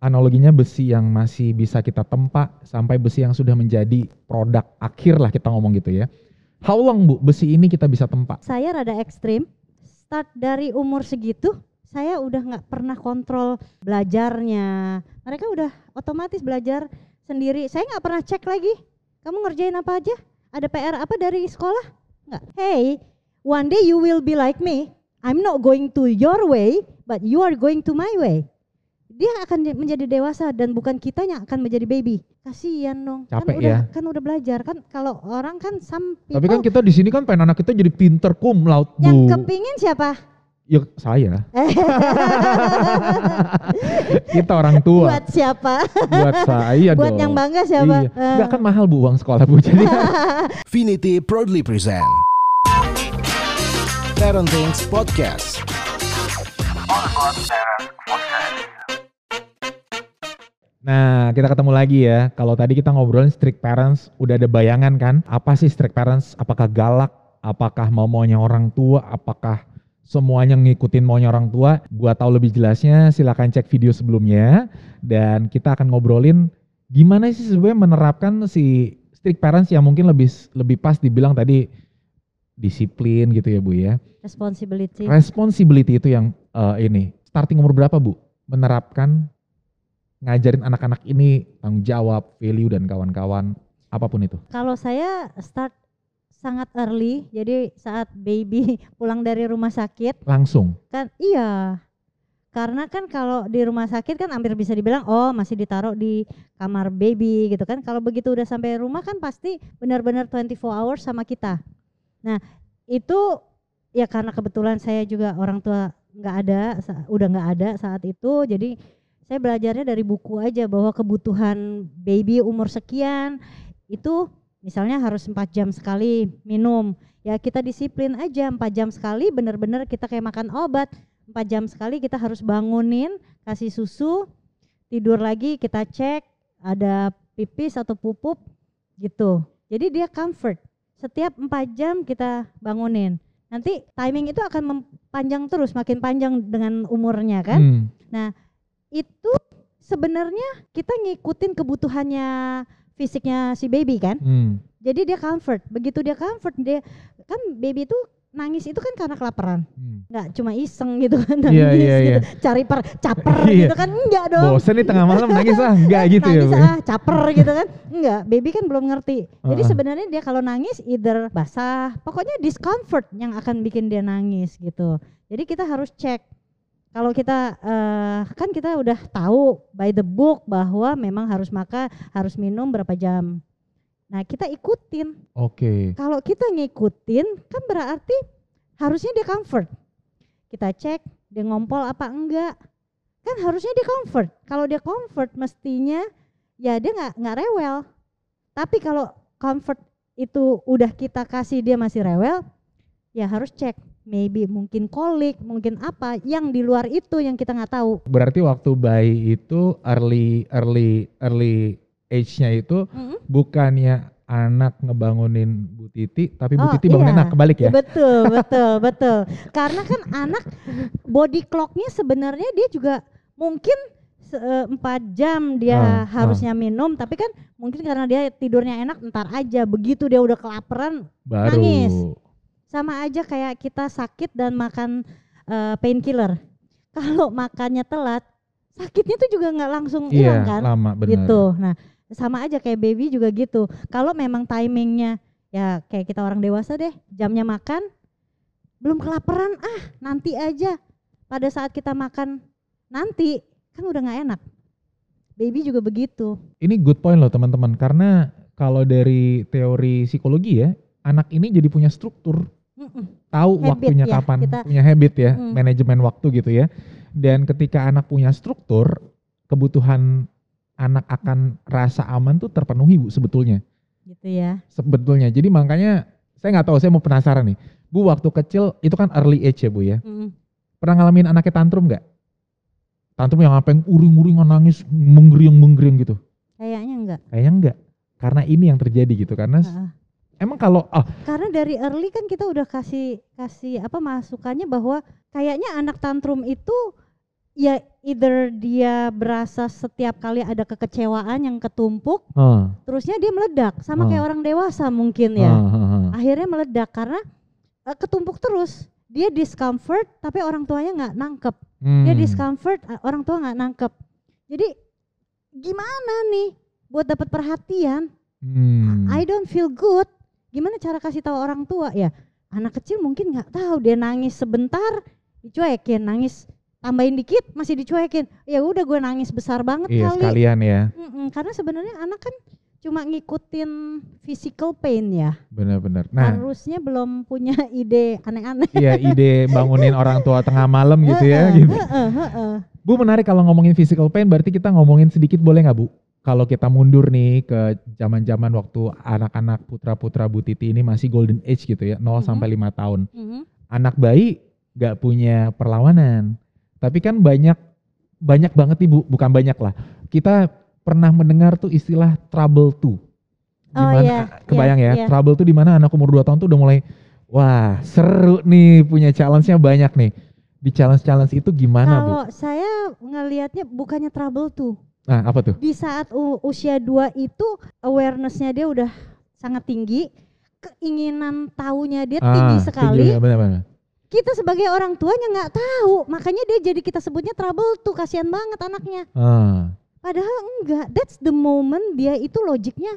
analoginya besi yang masih bisa kita tempa sampai besi yang sudah menjadi produk akhir lah kita ngomong gitu ya. How long Bu besi ini kita bisa tempa? Saya rada ekstrim. Start dari umur segitu, saya udah nggak pernah kontrol belajarnya. Mereka udah otomatis belajar sendiri. Saya nggak pernah cek lagi. Kamu ngerjain apa aja? Ada PR apa dari sekolah? Nggak. Hey, one day you will be like me. I'm not going to your way, but you are going to my way. Dia akan menjadi dewasa dan bukan kita yang akan menjadi baby. Kasihan dong. Capek kan udah, ya. Kan udah belajar kan. Kalau orang kan some Tapi kan kita di sini kan pengen anak kita jadi pinter cum laude yang Bu. kepingin siapa? Ya saya. kita orang tua. Buat siapa? Buat saya Buat dong. yang bangga siapa? Iya. Enggak kan mahal Bu uang sekolah Bu. Jadi Finity proudly present Parenting Podcast. Nah, kita ketemu lagi ya. Kalau tadi kita ngobrolin strict parents, udah ada bayangan kan? Apa sih strict parents? Apakah galak? Apakah mau maunya orang tua? Apakah semuanya ngikutin maunya orang tua? Gua tahu lebih jelasnya, silakan cek video sebelumnya. Dan kita akan ngobrolin gimana sih sebenarnya menerapkan si strict parents yang mungkin lebih lebih pas dibilang tadi disiplin gitu ya Bu ya. Responsibility. Responsibility itu yang eh, ini. Starting umur berapa Bu? Menerapkan ngajarin anak-anak ini tanggung jawab, value dan kawan-kawan apa pun itu. Kalau saya start sangat early, jadi saat baby pulang dari rumah sakit Langsung. kan iya. Karena kan kalau di rumah sakit kan hampir bisa dibilang oh masih ditaruh di kamar baby gitu kan. Kalau begitu udah sampai rumah kan pasti benar-benar 24 hours sama kita. Nah, itu ya karena kebetulan saya juga orang tua nggak ada, udah nggak ada saat itu. Jadi saya belajarnya dari buku aja bahwa kebutuhan baby umur sekian itu misalnya harus empat jam sekali minum. Ya kita disiplin aja empat jam sekali benar-benar kita kayak makan obat. Empat jam sekali kita harus bangunin kasih susu tidur lagi kita cek ada pipis atau pupuk gitu. Jadi dia comfort. Setiap empat jam kita bangunin. Nanti timing itu akan panjang terus makin panjang dengan umurnya kan. Hmm. Itu sebenarnya kita ngikutin kebutuhannya fisiknya si baby kan Hmm. jadi dia comfort begitu dia comfort dia kan baby itu nangis itu kan karena kelaparan Hmm. nggak cuma iseng gitu kan nangis Iya, iya, gitu cari per caper Iya. gitu kan enggak dong Bosen nih tengah malam nangis ah, enggak gitu ya. nangis Bu. ah caper gitu kan enggak baby kan belum ngerti jadi Heeh. sebenarnya dia kalau nangis either basah pokoknya discomfort yang akan bikin dia nangis gitu jadi kita harus cek kalau kita eh, kan kita udah tahu by the book bahwa memang harus makan harus minum berapa jam nah kita ikutin Oke. kalau kita ngikutin kan berarti harusnya dia comfort. Kita cek dia ngompol apa enggak. Kan harusnya dia comfort. Kalau dia comfort mestinya ya dia nggak nggak rewel. Tapi kalau comfort itu udah kita kasih dia masih rewel, ya harus cek. Maybe mungkin kolik, mungkin apa yang di luar itu yang kita nggak tahu. Berarti waktu bayi itu early early early age-nya itu Mm-mm. bukannya anak ngebangunin Bu Titi, tapi Bu Oh, Titi bangunin iya. anak kebalik ya. Betul, betul, betul. Karena kan anak body clocknya sebenarnya dia juga mungkin eh, empat jam dia Ah, harusnya minum, tapi kan mungkin karena dia tidurnya enak ntar aja. Begitu dia udah kelaparan, Baru. nangis. Sama aja kayak kita sakit dan makan eh, painkiller. Kalau makannya telat, sakitnya tuh juga nggak langsung Iya, hilang kan? lama benar. gitu. Nah, sama aja kayak baby juga gitu. Kalau memang timingnya ya kayak kita orang dewasa deh, jamnya makan belum kelaparan ah nanti aja. Pada saat kita makan nanti kan udah nggak enak. Baby juga begitu. Ini good point loh teman-teman karena kalau dari teori psikologi ya, anak ini jadi punya struktur, Mm-mm. tahu Habit waktunya ya, kapan, kita- punya habit ya, Mm. manajemen waktu gitu ya. Dan ketika anak punya struktur, kebutuhan anak akan rasa aman tuh terpenuhi Bu sebetulnya. Gitu ya. Sebetulnya. Jadi makanya saya nggak tahu, saya mau penasaran nih. Bu waktu kecil itu kan early age ya Bu ya. Mm-mm. Pernah ngalamin anaknya tantrum nggak? Tantrum yang apa yang uring-uring nangis, menggeriang-menggeriang gitu. Kayaknya enggak. Kayaknya enggak. Karena ini yang terjadi gitu. Karena Heeh. Emang kalau ah Karena dari early kan kita udah kasih kasih apa masukannya bahwa kayaknya anak tantrum itu ya either dia berasa setiap kali ada kekecewaan yang ketumpuk, Ah, terusnya dia meledak sama Oh. kayak orang dewasa mungkin ya. ah. Akhirnya meledak karena eh, ketumpuk terus. Dia discomfort tapi orang tuanya nggak nangkep. Dia Hmm. discomfort eh, orang tua nggak nangkep. Jadi gimana nih buat dapat perhatian? Hmm. I don't feel good. Gimana cara kasih tahu orang tua ya? Anak kecil mungkin nggak tahu dia nangis sebentar dicuekin, nangis tambahin dikit masih dicuekin. Ya udah gue nangis besar banget Iya kali. sekalian ya, Mm-mm, karena sebenarnya anak kan cuma ngikutin physical pain ya. benar-benar. Nah, Harusnya belum punya ide aneh-aneh. iya ide bangunin orang tua tengah malam gitu ya. Gitu. heeh, heeh. Bu menarik kalau ngomongin physical pain, berarti kita ngomongin sedikit boleh nggak Bu? Kalau kita mundur nih ke zaman-zaman waktu anak-anak putra-putra Bu Titi ini masih golden age gitu ya, 0 Mhm. sampai 5 tahun. Mhm. Anak bayi nggak punya perlawanan. Tapi kan banyak banyak banget nih Bu, bukan banyak lah. Kita pernah mendengar tuh istilah trouble two. Oh, Di mana iya, kebayang iya, ya, iya. trouble tuh di mana anak umur 2 tahun tuh udah mulai wah, seru nih punya challenge-nya banyak nih. Di challenge-challenge itu gimana, Bu? Kalau saya ngelihatnya bukannya trouble tuh. Nah, apa tuh? Di saat usia 2 itu awareness-nya dia udah sangat tinggi, keinginan tahunya dia tinggi sekali. ya, benar-benar. Kita sebagai orang tuanya nggak tahu, makanya dia jadi kita sebutnya trouble tuh, kasihan banget anaknya. Ah, Padahal enggak, that's the moment dia itu logiknya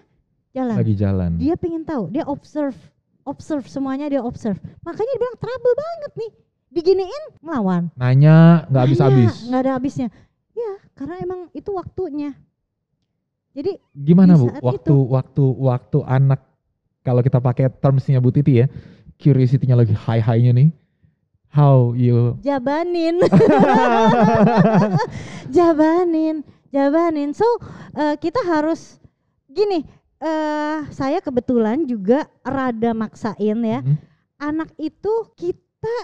jalan. lagi jalan. Dia pengen tahu, dia observe, observe semuanya dia observe. Makanya dia bilang trouble banget nih. Diginiin ngelawan. Nanya nggak habis-habis. Nggak ada habisnya. Karena emang itu waktunya. Jadi Gimana Bu? Waktu waktu waktu anak kalau kita pakai termsnya Bu Titi ya, curiosity-nya lagi high-high-nya nih. How you jabanin, jabanin, jabanin. So eh, kita harus gini. eh saya kebetulan juga rada maksain ya. Mhm. Anak itu kita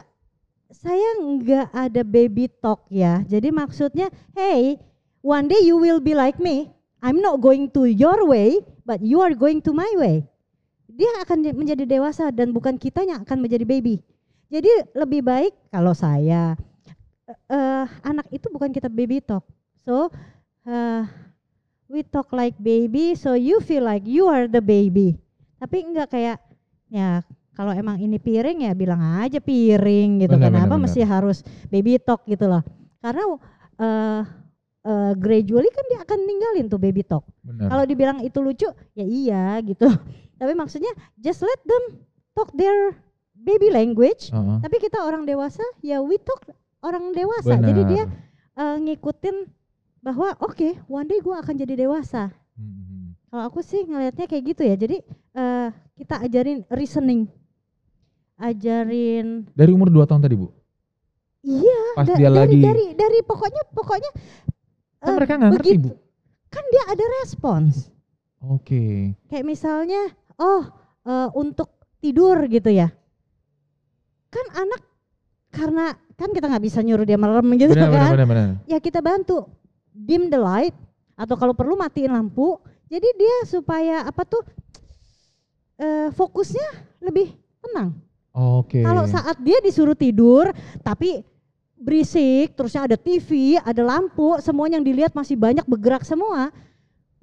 saya nggak ada baby talk ya. Jadi maksudnya, hey, one day you will be like me. I'm not going to your way, but you are going to my way. Dia akan menjadi dewasa dan bukan kita yang akan menjadi baby. Jadi lebih baik kalau saya eh, anak itu bukan kita baby talk. So eh, we talk like baby, so you feel like you are the baby. Tapi enggak kayak ya kalau emang ini piring ya bilang aja piring gitu. Benar, Kenapa benar, mesti harus baby talk gitu loh? Karena eh eh, gradually kan dia akan ninggalin tuh baby talk. benar. Kalau dibilang itu lucu, ya iya gitu. Tapi maksudnya just let them talk their baby language. Heeh. Tapi kita orang dewasa, ya we talk orang dewasa. Jadi dia Benar. eh, ngikutin bahwa oke, one day gua akan jadi dewasa. Mhm. Kalau aku sih ngelihatnya kayak gitu ya. Jadi eh, kita ajarin reasoning, ajarin Dari umur 2 tahun tadi Bu. iya Pas da- dia dari lagi dari dari pokoknya pokoknya kan eh, mereka nggak ngerti. Bu. kan dia ada respons. Oke. Kayak misalnya, oh eh, untuk tidur gitu ya. Kan anak karena kan kita nggak bisa nyuruh dia merem gitu benar kan. benar benar. Ya kita bantu dim the light atau kalau perlu matiin lampu. Jadi dia supaya apa tuh eh, fokusnya lebih tenang. Oke. Kalau saat dia disuruh tidur tapi berisik, terusnya ada TV, ada lampu, semuanya yang dilihat masih banyak bergerak semua.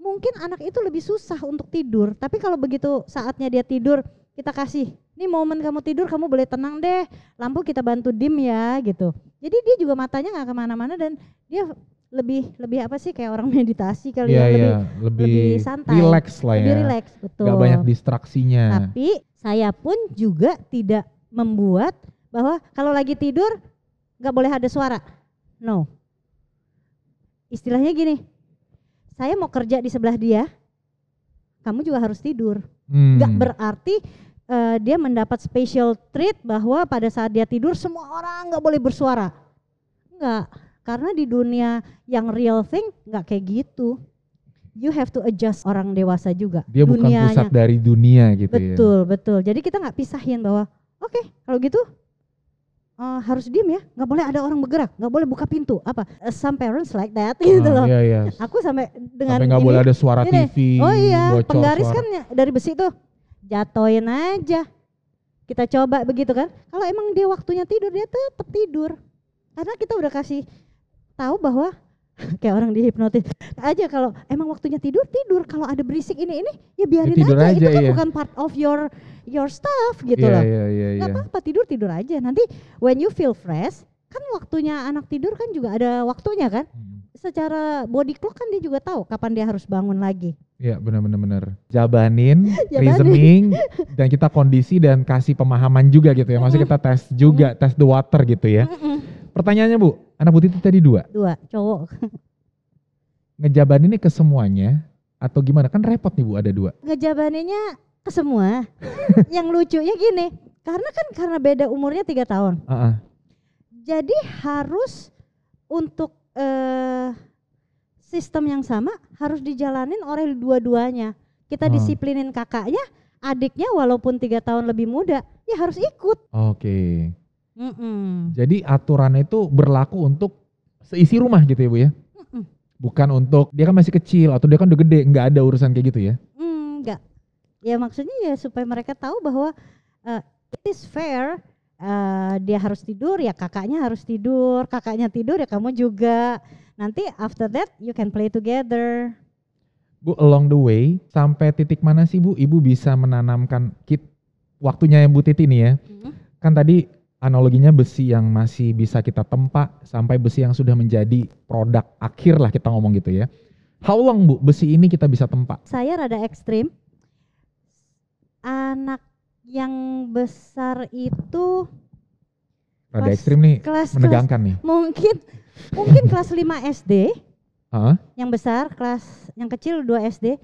Mungkin anak itu lebih susah untuk tidur. Tapi kalau begitu saatnya dia tidur, kita kasih, ini momen kamu tidur, kamu boleh tenang deh. Lampu kita bantu dim ya, gitu. Jadi dia juga matanya nggak ke mana-mana dan dia lebih lebih apa sih kayak orang meditasi kali Iya ya, lebih iya, lebih, lebih santai, relax lah lebih ya. relax, betul. Gak banyak distraksinya. Tapi saya pun juga tidak membuat bahwa kalau lagi tidur nggak boleh ada suara. No. Istilahnya gini, saya mau kerja di sebelah dia, kamu juga harus tidur. Hmm. Nggak berarti eh, dia mendapat special treat bahwa pada saat dia tidur semua orang nggak boleh bersuara. Nggak, karena di dunia yang real thing nggak kayak gitu. You have to adjust orang dewasa juga. Dia bukan Dunianya. pusat dari dunia gitu ya. Betul, betul. Jadi kita nggak pisahin bahwa oke kalau gitu eh, harus diem ya, nggak boleh ada orang bergerak, nggak boleh buka pintu. Apa? Eh, some parents like that gitu Ah, loh. Iya iya. Aku sampai dengan Sampai nggak ini, boleh ada suara ini. TV. oh iya, bocor penggaris suara. kan ya dari besi tuh, jatoin aja. Kita coba begitu kan. Kalau emang dia waktunya tidur dia tetap tidur. Karena kita udah kasih tahu bahwa kayak orang dihipnotis aja kalau emang waktunya tidur tidur kalau ada berisik ini ini ya biarin tidur aja, itu aja, kan iya. bukan part of your your stuff gitu Iya loh iya iya nggak iya. apa-apa tidur tidur aja nanti when you feel fresh kan waktunya anak tidur kan juga ada waktunya kan Hmm. secara body clock kan dia juga tahu kapan dia harus bangun lagi Iya benar benar. Jabanin, Jabanin. reasoning, dan kita kondisi dan kasih pemahaman juga gitu ya. Maksudnya kita tes juga, tes the water gitu ya. Pertanyaannya Bu, anak Bu Titi tadi dua. dua cowok Ngejabanin ini ke semuanya atau gimana? Kan repot nih Bu ada dua. ngejabaninnya ke semua yang lucunya gini karena kan karena beda umurnya tiga tahun Ah, ah. jadi harus untuk eh, sistem yang sama harus dijalanin oleh dua-duanya kita Oh. disiplinin kakaknya adiknya walaupun tiga tahun lebih muda ya harus ikut Oke. Mm-mm. Jadi aturannya itu berlaku untuk seisi rumah gitu ya Bu ya? Mm-mm. Bukan untuk dia kan masih kecil atau dia kan udah gede, nggak ada urusan kayak gitu ya? Hmm, enggak ya maksudnya ya supaya mereka tahu bahwa eh, it is fair eh, dia harus tidur ya kakaknya harus tidur kakaknya tidur ya kamu juga nanti after that you can play together Bu, along the way, sampai titik mana sih Bu, Ibu bisa menanamkan kit waktunya yang Bu Titi nih ya? Hmm. Kan tadi analoginya besi yang masih bisa kita tempa sampai besi yang sudah menjadi produk akhir lah kita ngomong gitu ya. How long Bu besi ini kita bisa tempa? saya rada ekstrim anak yang besar itu Rada Kelas- ekstrim nih, kelas kelas menegangkan nih. mungkin mungkin kelas 5 SD Hah? yang besar kelas yang kecil 2 SD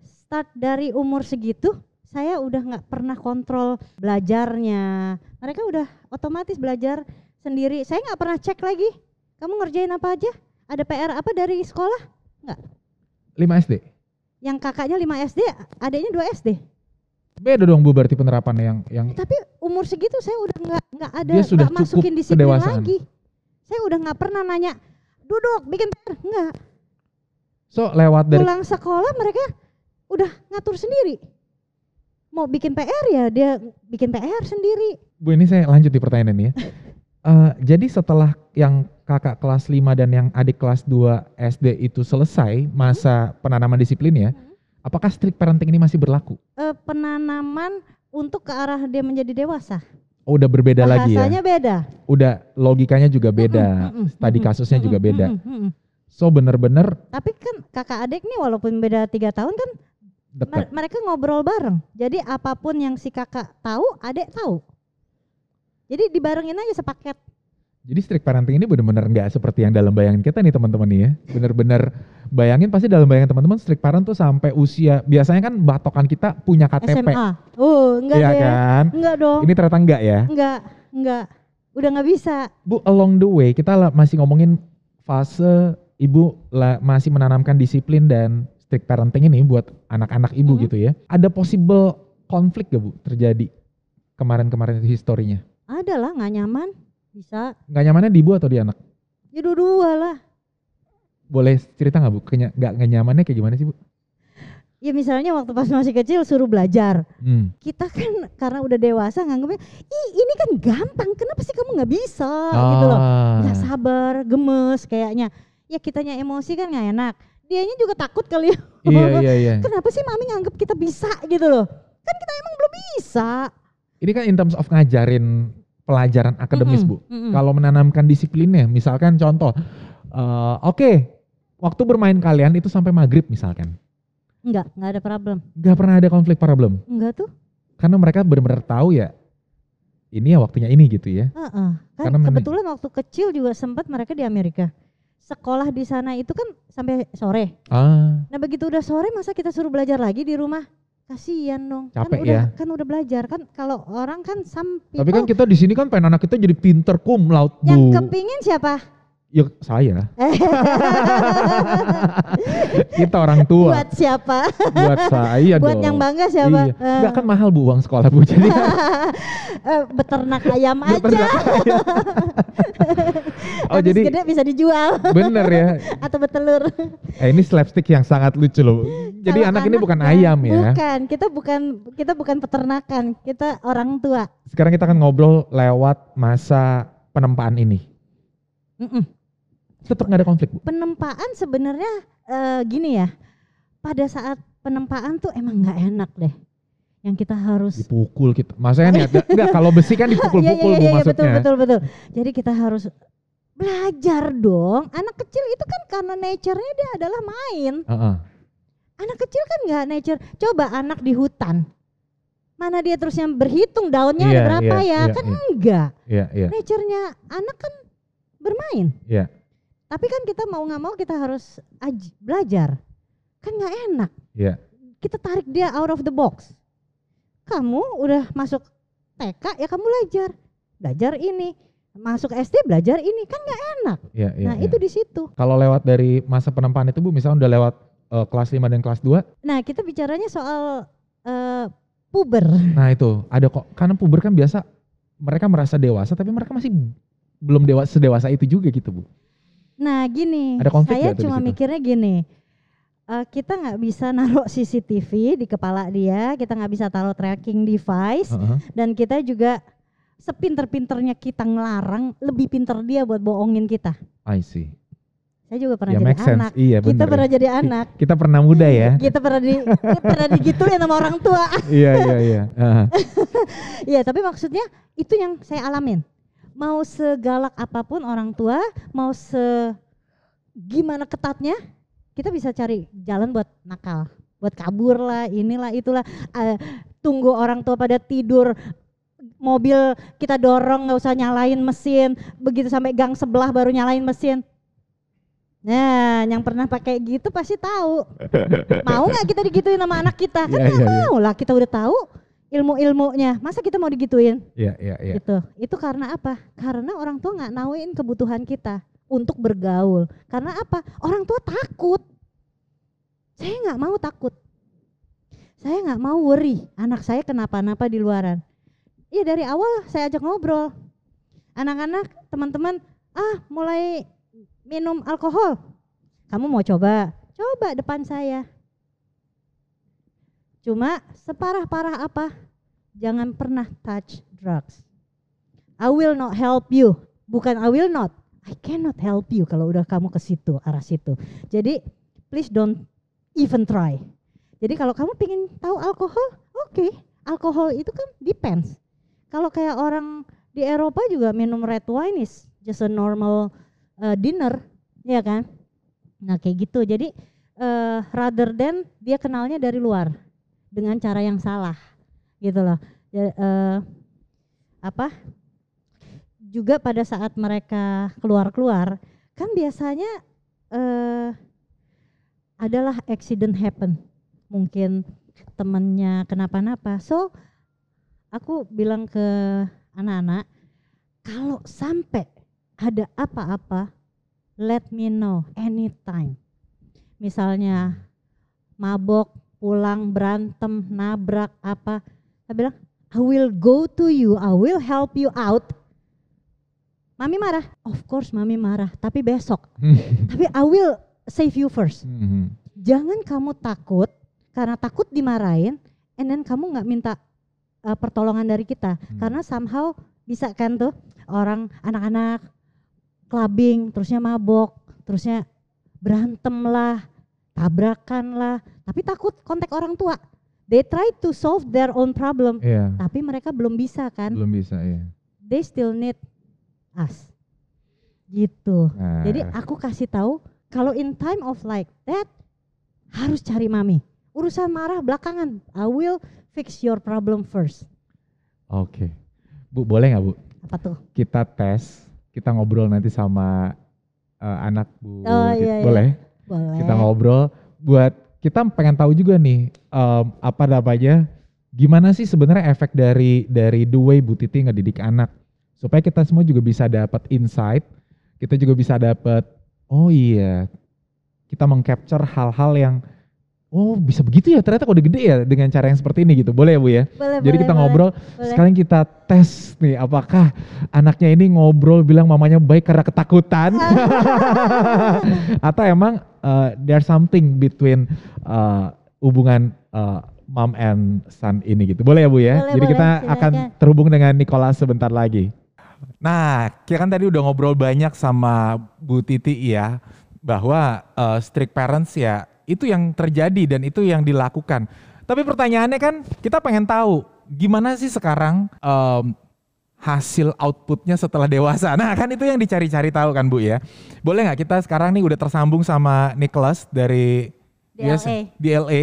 start dari umur segitu saya udah nggak pernah kontrol belajarnya. Mereka udah otomatis belajar sendiri. Saya nggak pernah cek lagi. Kamu ngerjain apa aja? Ada PR apa dari sekolah? 5 SD? yang kakaknya 5 SD adiknya 2 SD Beda dong Bu berarti penerapannya yang yang tapi umur segitu saya udah nggak nggak ada Dia sudah nggak cukup masukin disiplin kedewasaan. lagi. Saya udah nggak pernah nanya duduk bikin PR nggak. So lewat dari pulang sekolah mereka udah ngatur sendiri mau bikin PR ya dia bikin PR sendiri Bu ini saya lanjut di pertanyaan ini ya. Eh, jadi setelah yang kakak kelas 5 dan yang adik kelas 2 SD itu selesai masa penanaman disiplin ya, apakah strict parenting ini masih berlaku? Eh, penanaman untuk ke arah dia menjadi dewasa Oh, udah berbeda lagi ya? bahasanya beda Udah logikanya juga beda, Mm-mm, mm-mm, tadi kasusnya juga beda. So bener-bener tapi kan kakak adik nih walaupun beda tiga tahun kan dekat. mereka ngobrol bareng jadi apa pun yang si kakak tahu adik tahu jadi dibarengin aja sepaket Jadi strict parenting ini bener-bener nggak seperti yang dalam bayangan kita nih teman-teman nih ya. Bener-bener bayangin pasti dalam bayangan teman-teman strict parent tuh sampai usia biasanya kan batokan kita punya KTP. SMA oh enggak Iya deh kan? enggak dong Ini ternyata enggak ya. enggak enggak udah nggak bisa Bu, along the way kita masih ngomongin fase ibu masih menanamkan disiplin dan strict parenting ini buat anak-anak ibu Mhm. gitu ya. Ada possible konflik gak bu terjadi kemarin-kemarin itu historinya? ada lah nggak nyaman bisa Nggak nyamannya di ibu atau di anak? ya dua-dua lah Boleh cerita nggak bu? Kenya, nggak nyamannya kayak gimana sih bu? ya misalnya waktu pas masih kecil suruh belajar Hmm. kita kan karena udah dewasa nganggapnya ih ini kan gampang kenapa sih kamu nggak bisa gitu loh Ah. nggak sabar gemes kayaknya ya kitanya emosi kan nggak enak dianya juga takut kali ya Iya iya iya. kenapa sih mami nganggap kita bisa gitu loh kan kita emang belum bisa Ini kan in terms of ngajarin pelajaran akademis Mm-mm, bu. mm-mm. Kalau menanamkan disiplinnya, misalkan contoh, eh, oke, waktu bermain kalian itu sampai maghrib misalkan, nggak nggak ada problem nggak pernah ada konflik problem, nggak tuh karena mereka benar-benar tahu ya, ini ya waktunya ini gitu ya. Heeh. kan Karena kebetulan waktu kecil juga sempat mereka di Amerika sekolah di sana itu kan sampai sore Ah, Nah begitu udah sore masa kita suruh belajar lagi di rumah? Kasian dong. Capek kan udah, ya. Kan udah belajar kan kalau orang kan some tapi kan people kita di sini kan pengen anak kita jadi pinter kum laut bu. yang kepingin siapa? Ya saya. kita orang tua. Buat siapa? Buat saya Buat dong. yang bangga siapa? Iya. Enggak kan mahal bu uang sekolah bu. Jadi Eh, beternak ayam aja. Beternak oh Habis jadi gede bisa dijual bener ya. atau betelur. Eh, ini slapstick yang sangat lucu loh. Jadi Kalau anak ini bukan enggak, ayam ya. Bukan, kita bukan kita bukan peternakan, kita orang tua. Sekarang kita akan ngobrol lewat masa penempaan ini. Mm-mm. Tetap nggak ada konflik, Bu. Penempaan sebenarnya eh, gini ya. Pada saat penempaan tuh emang nggak enak deh. Yang kita harus Dipukul kita. Maksudnya nih, ada- enggak kalau besi kan dipukul-pukul Iya, iya, Bu iya, iya, maksudnya. betul betul betul. Jadi kita harus belajar dong. Anak kecil itu kan karena nature-nya dia adalah main. Heeh. Anak kecil kan nggak nature. Coba anak di hutan. Mana dia terusnya berhitung daunnya ada Iya, berapa iya, ya? iya, kan iya. enggak. Iya, iya. Nature-nya anak kan bermain. Iya. Tapi kan kita mau nggak mau kita harus aj- belajar. Kan nggak enak. Iya. Kita tarik dia out of the box. Kamu udah masuk TK ya kamu belajar. Belajar ini. Masuk SD belajar ini kan nggak enak. Iya, iya. nah iya. itu di situ. Kalau lewat dari masa penempaan itu Bu, misalnya udah lewat eh, kelas 5 dan kelas 2, Nah kita bicaranya soal eh, puber. nah itu ada kok karena puber kan biasa mereka merasa dewasa tapi mereka masih belum dewasa sedewasa itu juga gitu, Bu. Nah gini, Ada saya cuma mikirnya gini, eh, kita nggak bisa naruh CCTV di kepala dia, kita nggak bisa taruh tracking device, Heeh. dan kita juga sepinter-pinternya kita ngelarang, lebih pinter dia buat bohongin kita. I see. Saya juga pernah Ya jadi anak, Iya, kita bener. pernah ya. jadi anak, Kita pernah muda ya. kita pernah di pernah digituin sama orang tua. iya, iya, iya. Iya, tapi maksudnya itu yang saya alamin. Mau segalak apa pun orang tua, mau se gimana ketatnya, kita bisa cari jalan buat nakal, buat kabur lah, inilah itulah. Eh, tunggu orang tua pada tidur, mobil kita dorong nggak usah nyalain mesin, begitu sampai gang sebelah baru nyalain mesin. Nah, yang pernah pakai gitu pasti tahu. Mau nggak kita digituin sama anak kita? Kan nggak iya, iya. mau lah, kita udah tahu ilmu-ilmunya. Masa kita mau digituin? Iya, iya, iya. Gitu. Itu karena apa? Karena orang tua nggak nauin kebutuhan kita untuk bergaul. Karena apa? Orang tua takut. Saya nggak mau takut. Saya nggak mau worry anak saya kenapa-napa di luaran. Iya dari awal saya ajak ngobrol. Anak-anak, teman-teman, ah mulai minum alkohol. Kamu mau coba? Coba depan saya. Cuma separah-parah apa? Jangan pernah touch drugs. I will not help you. Bukan I will not. I cannot help you kalau udah kamu ke situ, arah situ. Jadi please don't even try. Jadi kalau kamu pengen tahu alkohol, oke. Alkohol itu kan depends. Kalau kayak orang di Eropa juga minum red wine is just a normal uh, dinner, ya kan? Nah kayak gitu. Jadi uh, rather than dia kenalnya dari luar dengan cara yang salah, gitu loh. Ya, uh, apa? Juga pada saat mereka keluar-keluar, kan biasanya uh, adalah accident happen. Mungkin temennya kenapa-napa. So aku bilang ke anak-anak, kalau sampai ada apa-apa, let me know anytime. Misalnya mabok, pulang, berantem, nabrak apa, saya bilang, I will go to you, I will help you out. Mami marah, of course mami marah, tapi besok. tapi I will save you first. Mhm. Jangan kamu takut karena takut dimarahin, and then kamu nggak minta uh, pertolongan dari kita, Hmm. karena somehow bisa kan tuh orang anak-anak clubbing, terusnya mabok, terusnya berantem lah, tabrakan lah, tapi takut kontak orang tua. They try to solve their own problem, Iya, tapi mereka belum bisa kan? belum bisa ya. They still need us. Gitu. Nah, Jadi aku kasih tahu kalau in time of like that harus cari mami. Urusan marah belakangan. I will fix your problem first. Oke. Bu, boleh nggak Bu? Apa tuh? Kita tes, kita ngobrol nanti sama eh, anak Bu. Oh, iya, iya. Boleh? Boleh. Kita ngobrol buat kita pengen tahu juga nih em, apa namanya gimana sih sebenarnya efek dari dari the way Bu Titi ngedidik anak? Supaya kita semua juga bisa dapat insight, kita juga bisa dapat oh iya kita mengcapture hal-hal yang oh bisa begitu ya ternyata udah gede ya dengan cara yang seperti ini gitu. Boleh ya Bu ya? Boleh, jadi boleh, kita ngobrol boleh. sekarang kita tes nih apakah anaknya ini ngobrol bilang mamanya baik karena ketakutan? Atau emang uh, there's something between uh, hubungan uh, mom and son ini gitu boleh ya bu ya Boleh, jadi boleh, kita akan silakan. terhubung dengan Nicholas sebentar lagi Nah, kita kan tadi udah ngobrol banyak sama Bu Titi ya, bahwa eh, strict parents ya itu yang terjadi dan itu yang dilakukan. Tapi pertanyaannya kan kita pengen tahu gimana sih sekarang em, hasil outputnya setelah dewasa. Nah kan itu yang dicari-cari tahu kan Bu ya. Boleh nggak kita sekarang nih udah tersambung sama Nicholas dari Di LA. di LA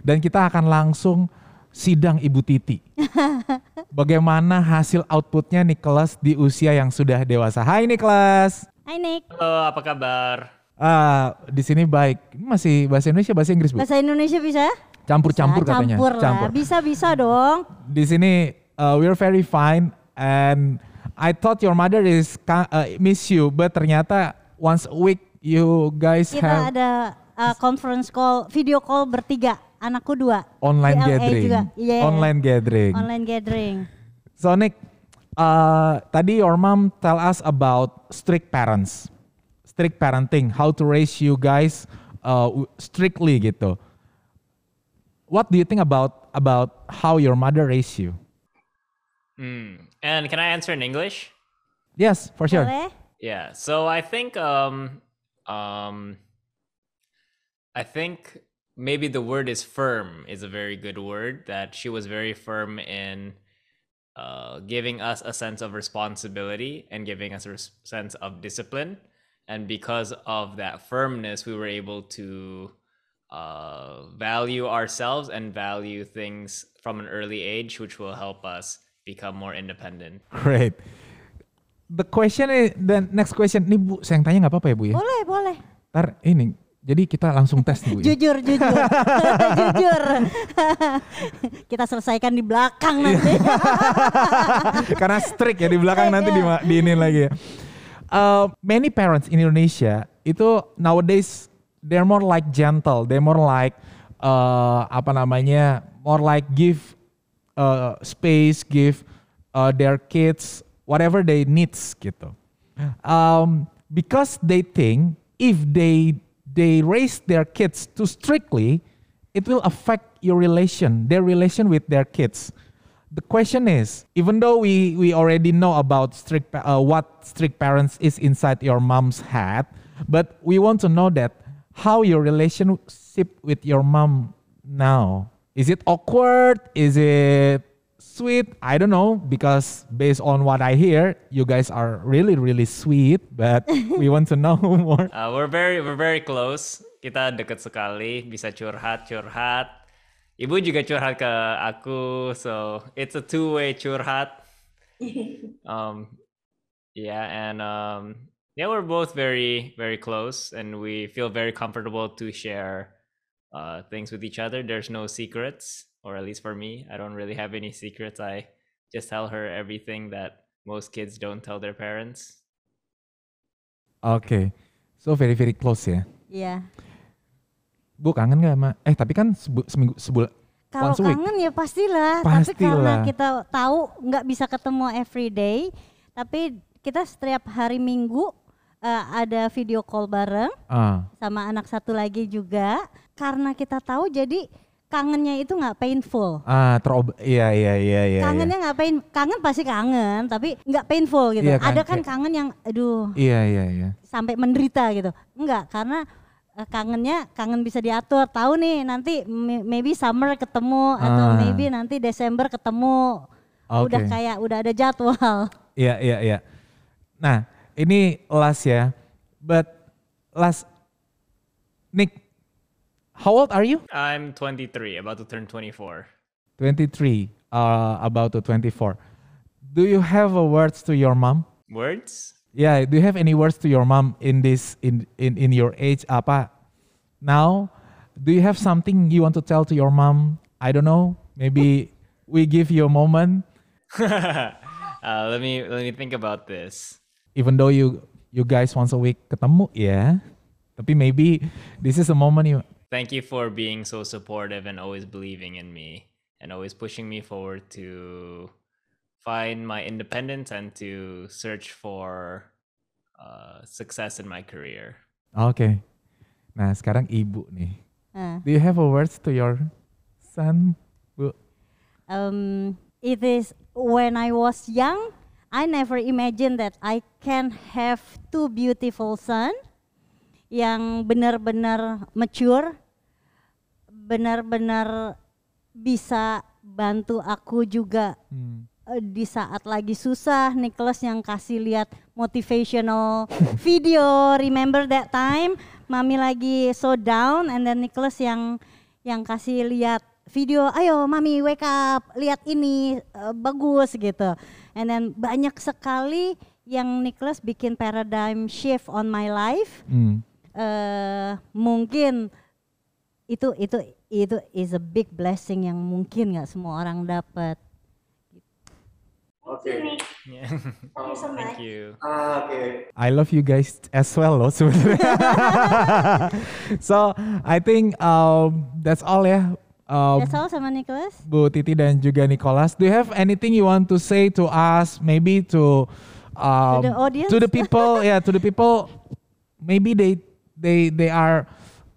dan kita akan langsung sidang Ibu Titi. Bagaimana hasil outputnya Nicholas di usia yang sudah dewasa? Hai Nicholas. Hai Nick, Halo, apa kabar? Ah, di sini baik. Ini masih bahasa Indonesia, bahasa Inggris, Bu? bahasa Indonesia bisa? Campur-campur Bisa, katanya. Campur lah, bisa-bisa dong. Di sini uh, we're very fine and I thought your mother is ka- uh, miss you, but ternyata once a week you guys Kita have ada uh, conference call, video call bertiga, anakku dua. online gathering. juga. Yeah. Online gathering. Online gathering. So Nick, uh, tadi your mom tell us about strict parents, strict parenting, how to raise you guys uh, strictly gitu. What do you think about about how your mother raised you? Hmm. And can I answer in English? Yes, for sure. Yeah. So I think um um I think maybe the word is firm is a very good word that she was very firm in uh, giving us a sense of responsibility and giving us a res- sense of discipline and because of that firmness we were able to uh, value ourselves and value things from an early age which will help us become more independent Great. The question is, the next question, nih Bu, saya yang tanya nggak apa-apa ya Bu ya? Boleh, boleh. Ntar ini, jadi kita langsung tes nih Bu ya? Jujur, jujur. jujur. Kita selesaikan di belakang nanti. Karena strict ya di belakang nanti di, ya. di ini lagi ya. Uh, many parents in Indonesia itu nowadays they're more like gentle, they're more like uh, apa namanya, more like give uh, space, give uh, their kids whatever they needs gitu. Um, because they think if they they raise their kids too strictly, it will affect your relation, their relation with their kids. The question is, even though we we already know about strict uh, what strict parents is inside your mom's head, but we want to know that how your relationship with your mom now. Is it awkward? Is it sweet? I don't know because based on what I hear, you guys are really really sweet, but we want to know more. Uh, we're very we're very close. Kita deket sekali, bisa curhat curhat. Ibu juga curhat ke aku, so it's a two way curhat. um, yeah, and um, yeah, we're both very very close, and we feel very comfortable to share uh, things with each other. There's no secrets, or at least for me, I don't really have any secrets. I just tell her everything that most kids don't tell their parents. Oke, so very very close ya. Iya. Bu kangen gak sama? Eh tapi kan sebu- seminggu sebulan. Kalau kangen ya pastilah. Tapi Pastilah. karena kita tahu nggak bisa ketemu every day, tapi kita setiap hari Minggu eh, ada video call bareng Ah, sama anak satu lagi juga. Karena kita tahu jadi kangennya itu nggak painful. ah terob. Iya iya iya iya. Kangennya nggak pain, kangen pasti kangen, tapi nggak painful gitu. Iya kan, Ada kan kayak- kangen yang, aduh, Iya iya iya. sampai menderita gitu. Enggak, karena eh, kangennya kangen bisa diatur. Tahu nih nanti may- maybe summer ketemu atau Ah. maybe nanti Desember ketemu. Udah Oke. kayak udah ada jadwal. Iya iya iya. Nah ini last ya. But last, Nick, how old are you? I'm 23, about to turn 24. 23, uh, about to 24. Do you have a words to your mom? Words? Yeah, do you have any words to your mom in this in in in your age apa now? Do you have something you want to tell to your mom? I don't know. Maybe we give you a moment, uh, let me let me think about this. Even though you you guys once a week ketemu ya. Tapi maybe this is a moment you. Thank you for being so supportive and always believing in me and always pushing me forward to find my independence and to search for uh, success in my career. Oke. Nah sekarang ibu nih. Nah, Do you have a words to your son, bu? um, it is when I was young, I never imagined that I can have two beautiful son yang benar-benar mature, benar-benar bisa bantu aku juga Hmm. eh, di saat lagi susah Nicholas yang kasih lihat motivational video remember that time mami lagi so down and then Nicholas yang yang kasih lihat video ayo mami wake up lihat ini eh, bagus gitu and then banyak sekali yang Nicholas bikin paradigm shift on my life Hmm. eh mungkin itu itu itu is a big blessing yang mungkin nggak semua orang dapat Yeah. Thank you. I love you guys as well loh sebenarnya. so I think um, that's all ya. Um, That's all sama Nicholas Bu Titi dan juga Nicholas. Do you have anything you want to say to us? Maybe to um, the audience? to the people, yeah, to the people. Maybe they they they are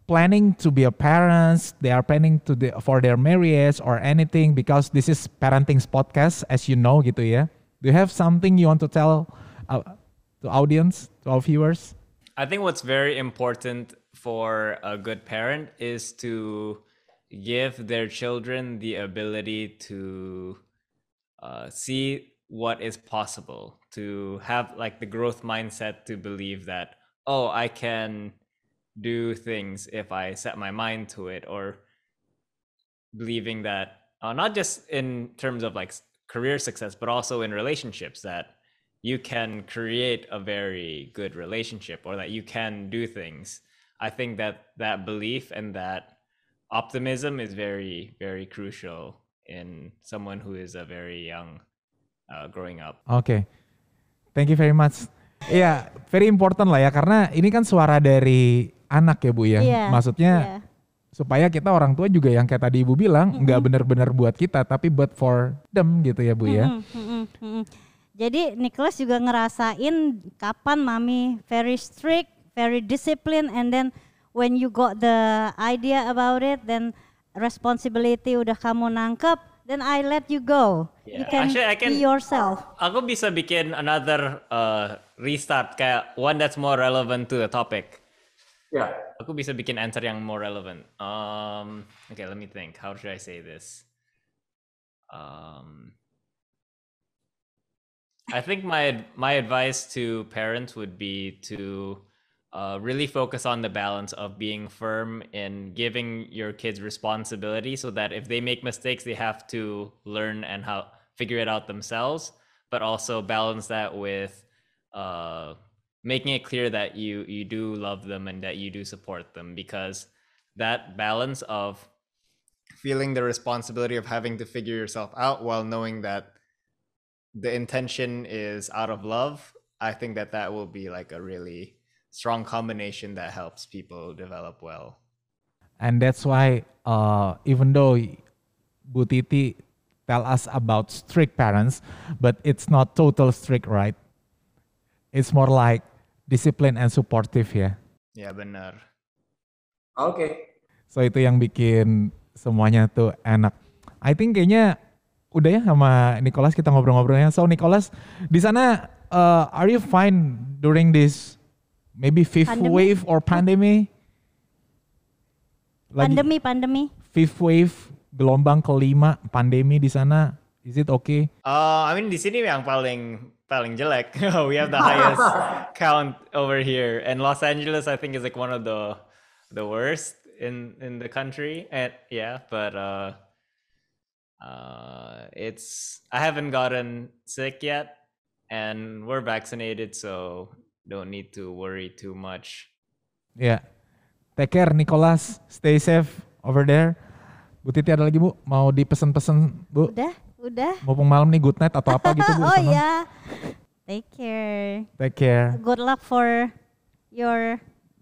planning to be a parents. They are planning to the, for their marriage or anything because this is parenting's podcast, as you know, gitu ya. Do you have something you want to tell uh, to audience, to our viewers? I think what's very important for a good parent is to give their children the ability to uh, see what is possible, to have like the growth mindset to believe that, oh, I can do things if I set my mind to it, or believing that uh, not just in terms of like career success, but also in relationships that you can create a very good relationship or that you can do things. I think that that belief and that optimism is very, very crucial in someone who is a very young uh, growing up. Oke, thank you very much. Iya, very important lah ya karena ini kan suara dari anak ya bu ya. Iya, Maksudnya iya. supaya kita orang tua juga yang kayak tadi ibu bilang nggak benar-benar buat kita tapi buat for them gitu ya bu ya. Mm-mm, mm-mm, mm-mm. Jadi Nicholas juga ngerasain kapan mami very strict, very disciplined, and then when you got the idea about it, then responsibility udah kamu nangkep, then I let you go. you Yeah, can, actually, I can- be yourself. Aku bisa bikin another uh, restart kayak one that's more relevant to the topic. Yeah. Aku bisa bikin answer yang more relevant. Um, okay, let me think. How should I say this? Um, I think my ad- my advice to parents would be to uh, really focus on the balance of being firm in giving your kids responsibility, so that if they make mistakes, they have to learn and how figure it out themselves. But also balance that with uh, making it clear that you you do love them and that you do support them, because that balance of feeling the responsibility of having to figure yourself out while knowing that the intention is out of love i think that that will be like a really strong combination that helps people develop well And that's why uh, even though Bu Titi tell us about strict parents, but it's not total strict, right? It's more like discipline and supportive ya. yeah benar Oke. So itu yang bikin semuanya tuh enak. I think kayaknya udah ya sama Nicholas kita ngobrol-ngobrolnya. So Nicholas di sana uh, are you fine during this maybe fifth Pandemi? wave or pandemic? Lagi Pandemi, pandemi. fifth wave gelombang kelima pandemi di sana. Is it okay? uh i mean di sini yang paling paling jelek we have the highest count over here and los angeles i think is like one of the the worst in in the country and yeah but uh uh it's i haven't gotten sick yet and we're vaccinated so don't need to worry too much Ya. Take care Nicholas. Stay safe over there. Bu Titi ada lagi Bu? Mau dipesan-pesan Bu? Udah, udah. Mumpung malam nih good night atau apa gitu Bu? oh sana? ya. Take care. Take care. Good luck for your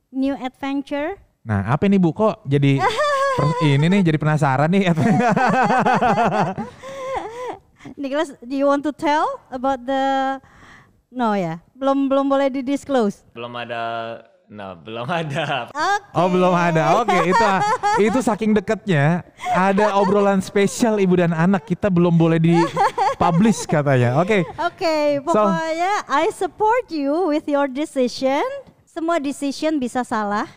new adventure. Nah, apa nih Bu kok jadi ini nih jadi penasaran nih. Nicholas, do you want to tell about the No ya, belum belum boleh di disclose. belum ada No, belum ada. Oke. Oh belum ada. Oke itu itu saking deketnya ada obrolan spesial ibu dan anak kita belum boleh di publish katanya. Oke. Oke, pokoknya I support you with your decision. Semua decision bisa salah.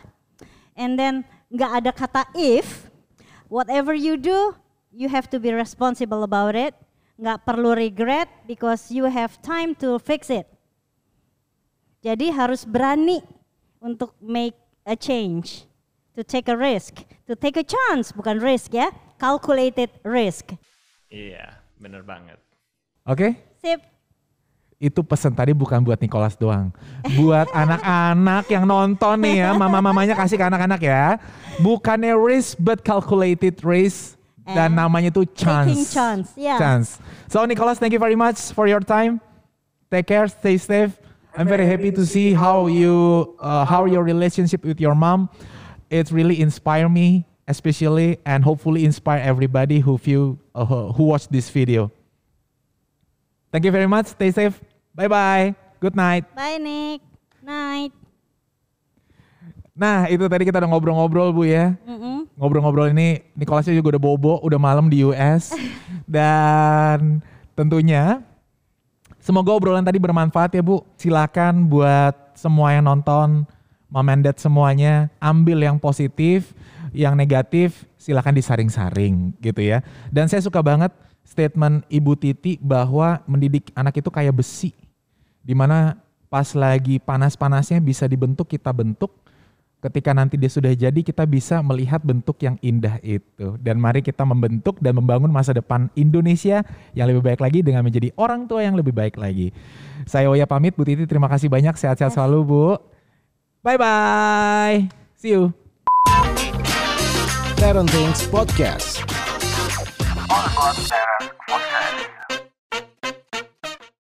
And then nggak ada kata if. Whatever you do, you have to be responsible about it. Nggak perlu regret because you have time to fix it. Jadi harus berani untuk make a change, to take a risk, to take a chance, bukan risk ya, calculated risk. Iya, bener banget. Oke. Sip. Itu pesan tadi bukan buat Nicholas doang. Buat anak-anak yang nonton nih ya, mama-mamanya kasih ke anak-anak ya. Bukannya risk but calculated risk dan namanya itu chance. taking chance, yeah. Chance. So Nicholas, thank you very much for your time. Take care, stay safe. I'm very happy to see how you uh, how your relationship with your mom. It really inspire me, especially and hopefully inspire everybody who view uh, who watch this video. Thank you very much. Stay safe. Bye bye. Good night. Bye Nick. Night. Nah, itu tadi kita udah ngobrol-ngobrol Bu ya. Ngobrol-ngobrol ini Nicholasnya juga udah bobo, udah malam di US. Dan tentunya semoga obrolan tadi bermanfaat ya Bu. Silakan buat semua yang nonton, mom and dad semuanya ambil yang positif, yang negatif silakan disaring-saring gitu ya. Dan saya suka banget statement Ibu Titi bahwa mendidik anak itu kayak besi. Di mana pas lagi panas-panasnya bisa dibentuk kita bentuk, ketika nanti dia sudah jadi kita bisa melihat bentuk yang indah itu dan mari kita membentuk dan membangun masa depan Indonesia yang lebih baik lagi dengan menjadi orang tua yang lebih baik lagi. Saya Oya pamit Bu Titi terima kasih banyak sehat-sehat selalu Bu. Bye bye. See you. Parenting Podcast. All about parents.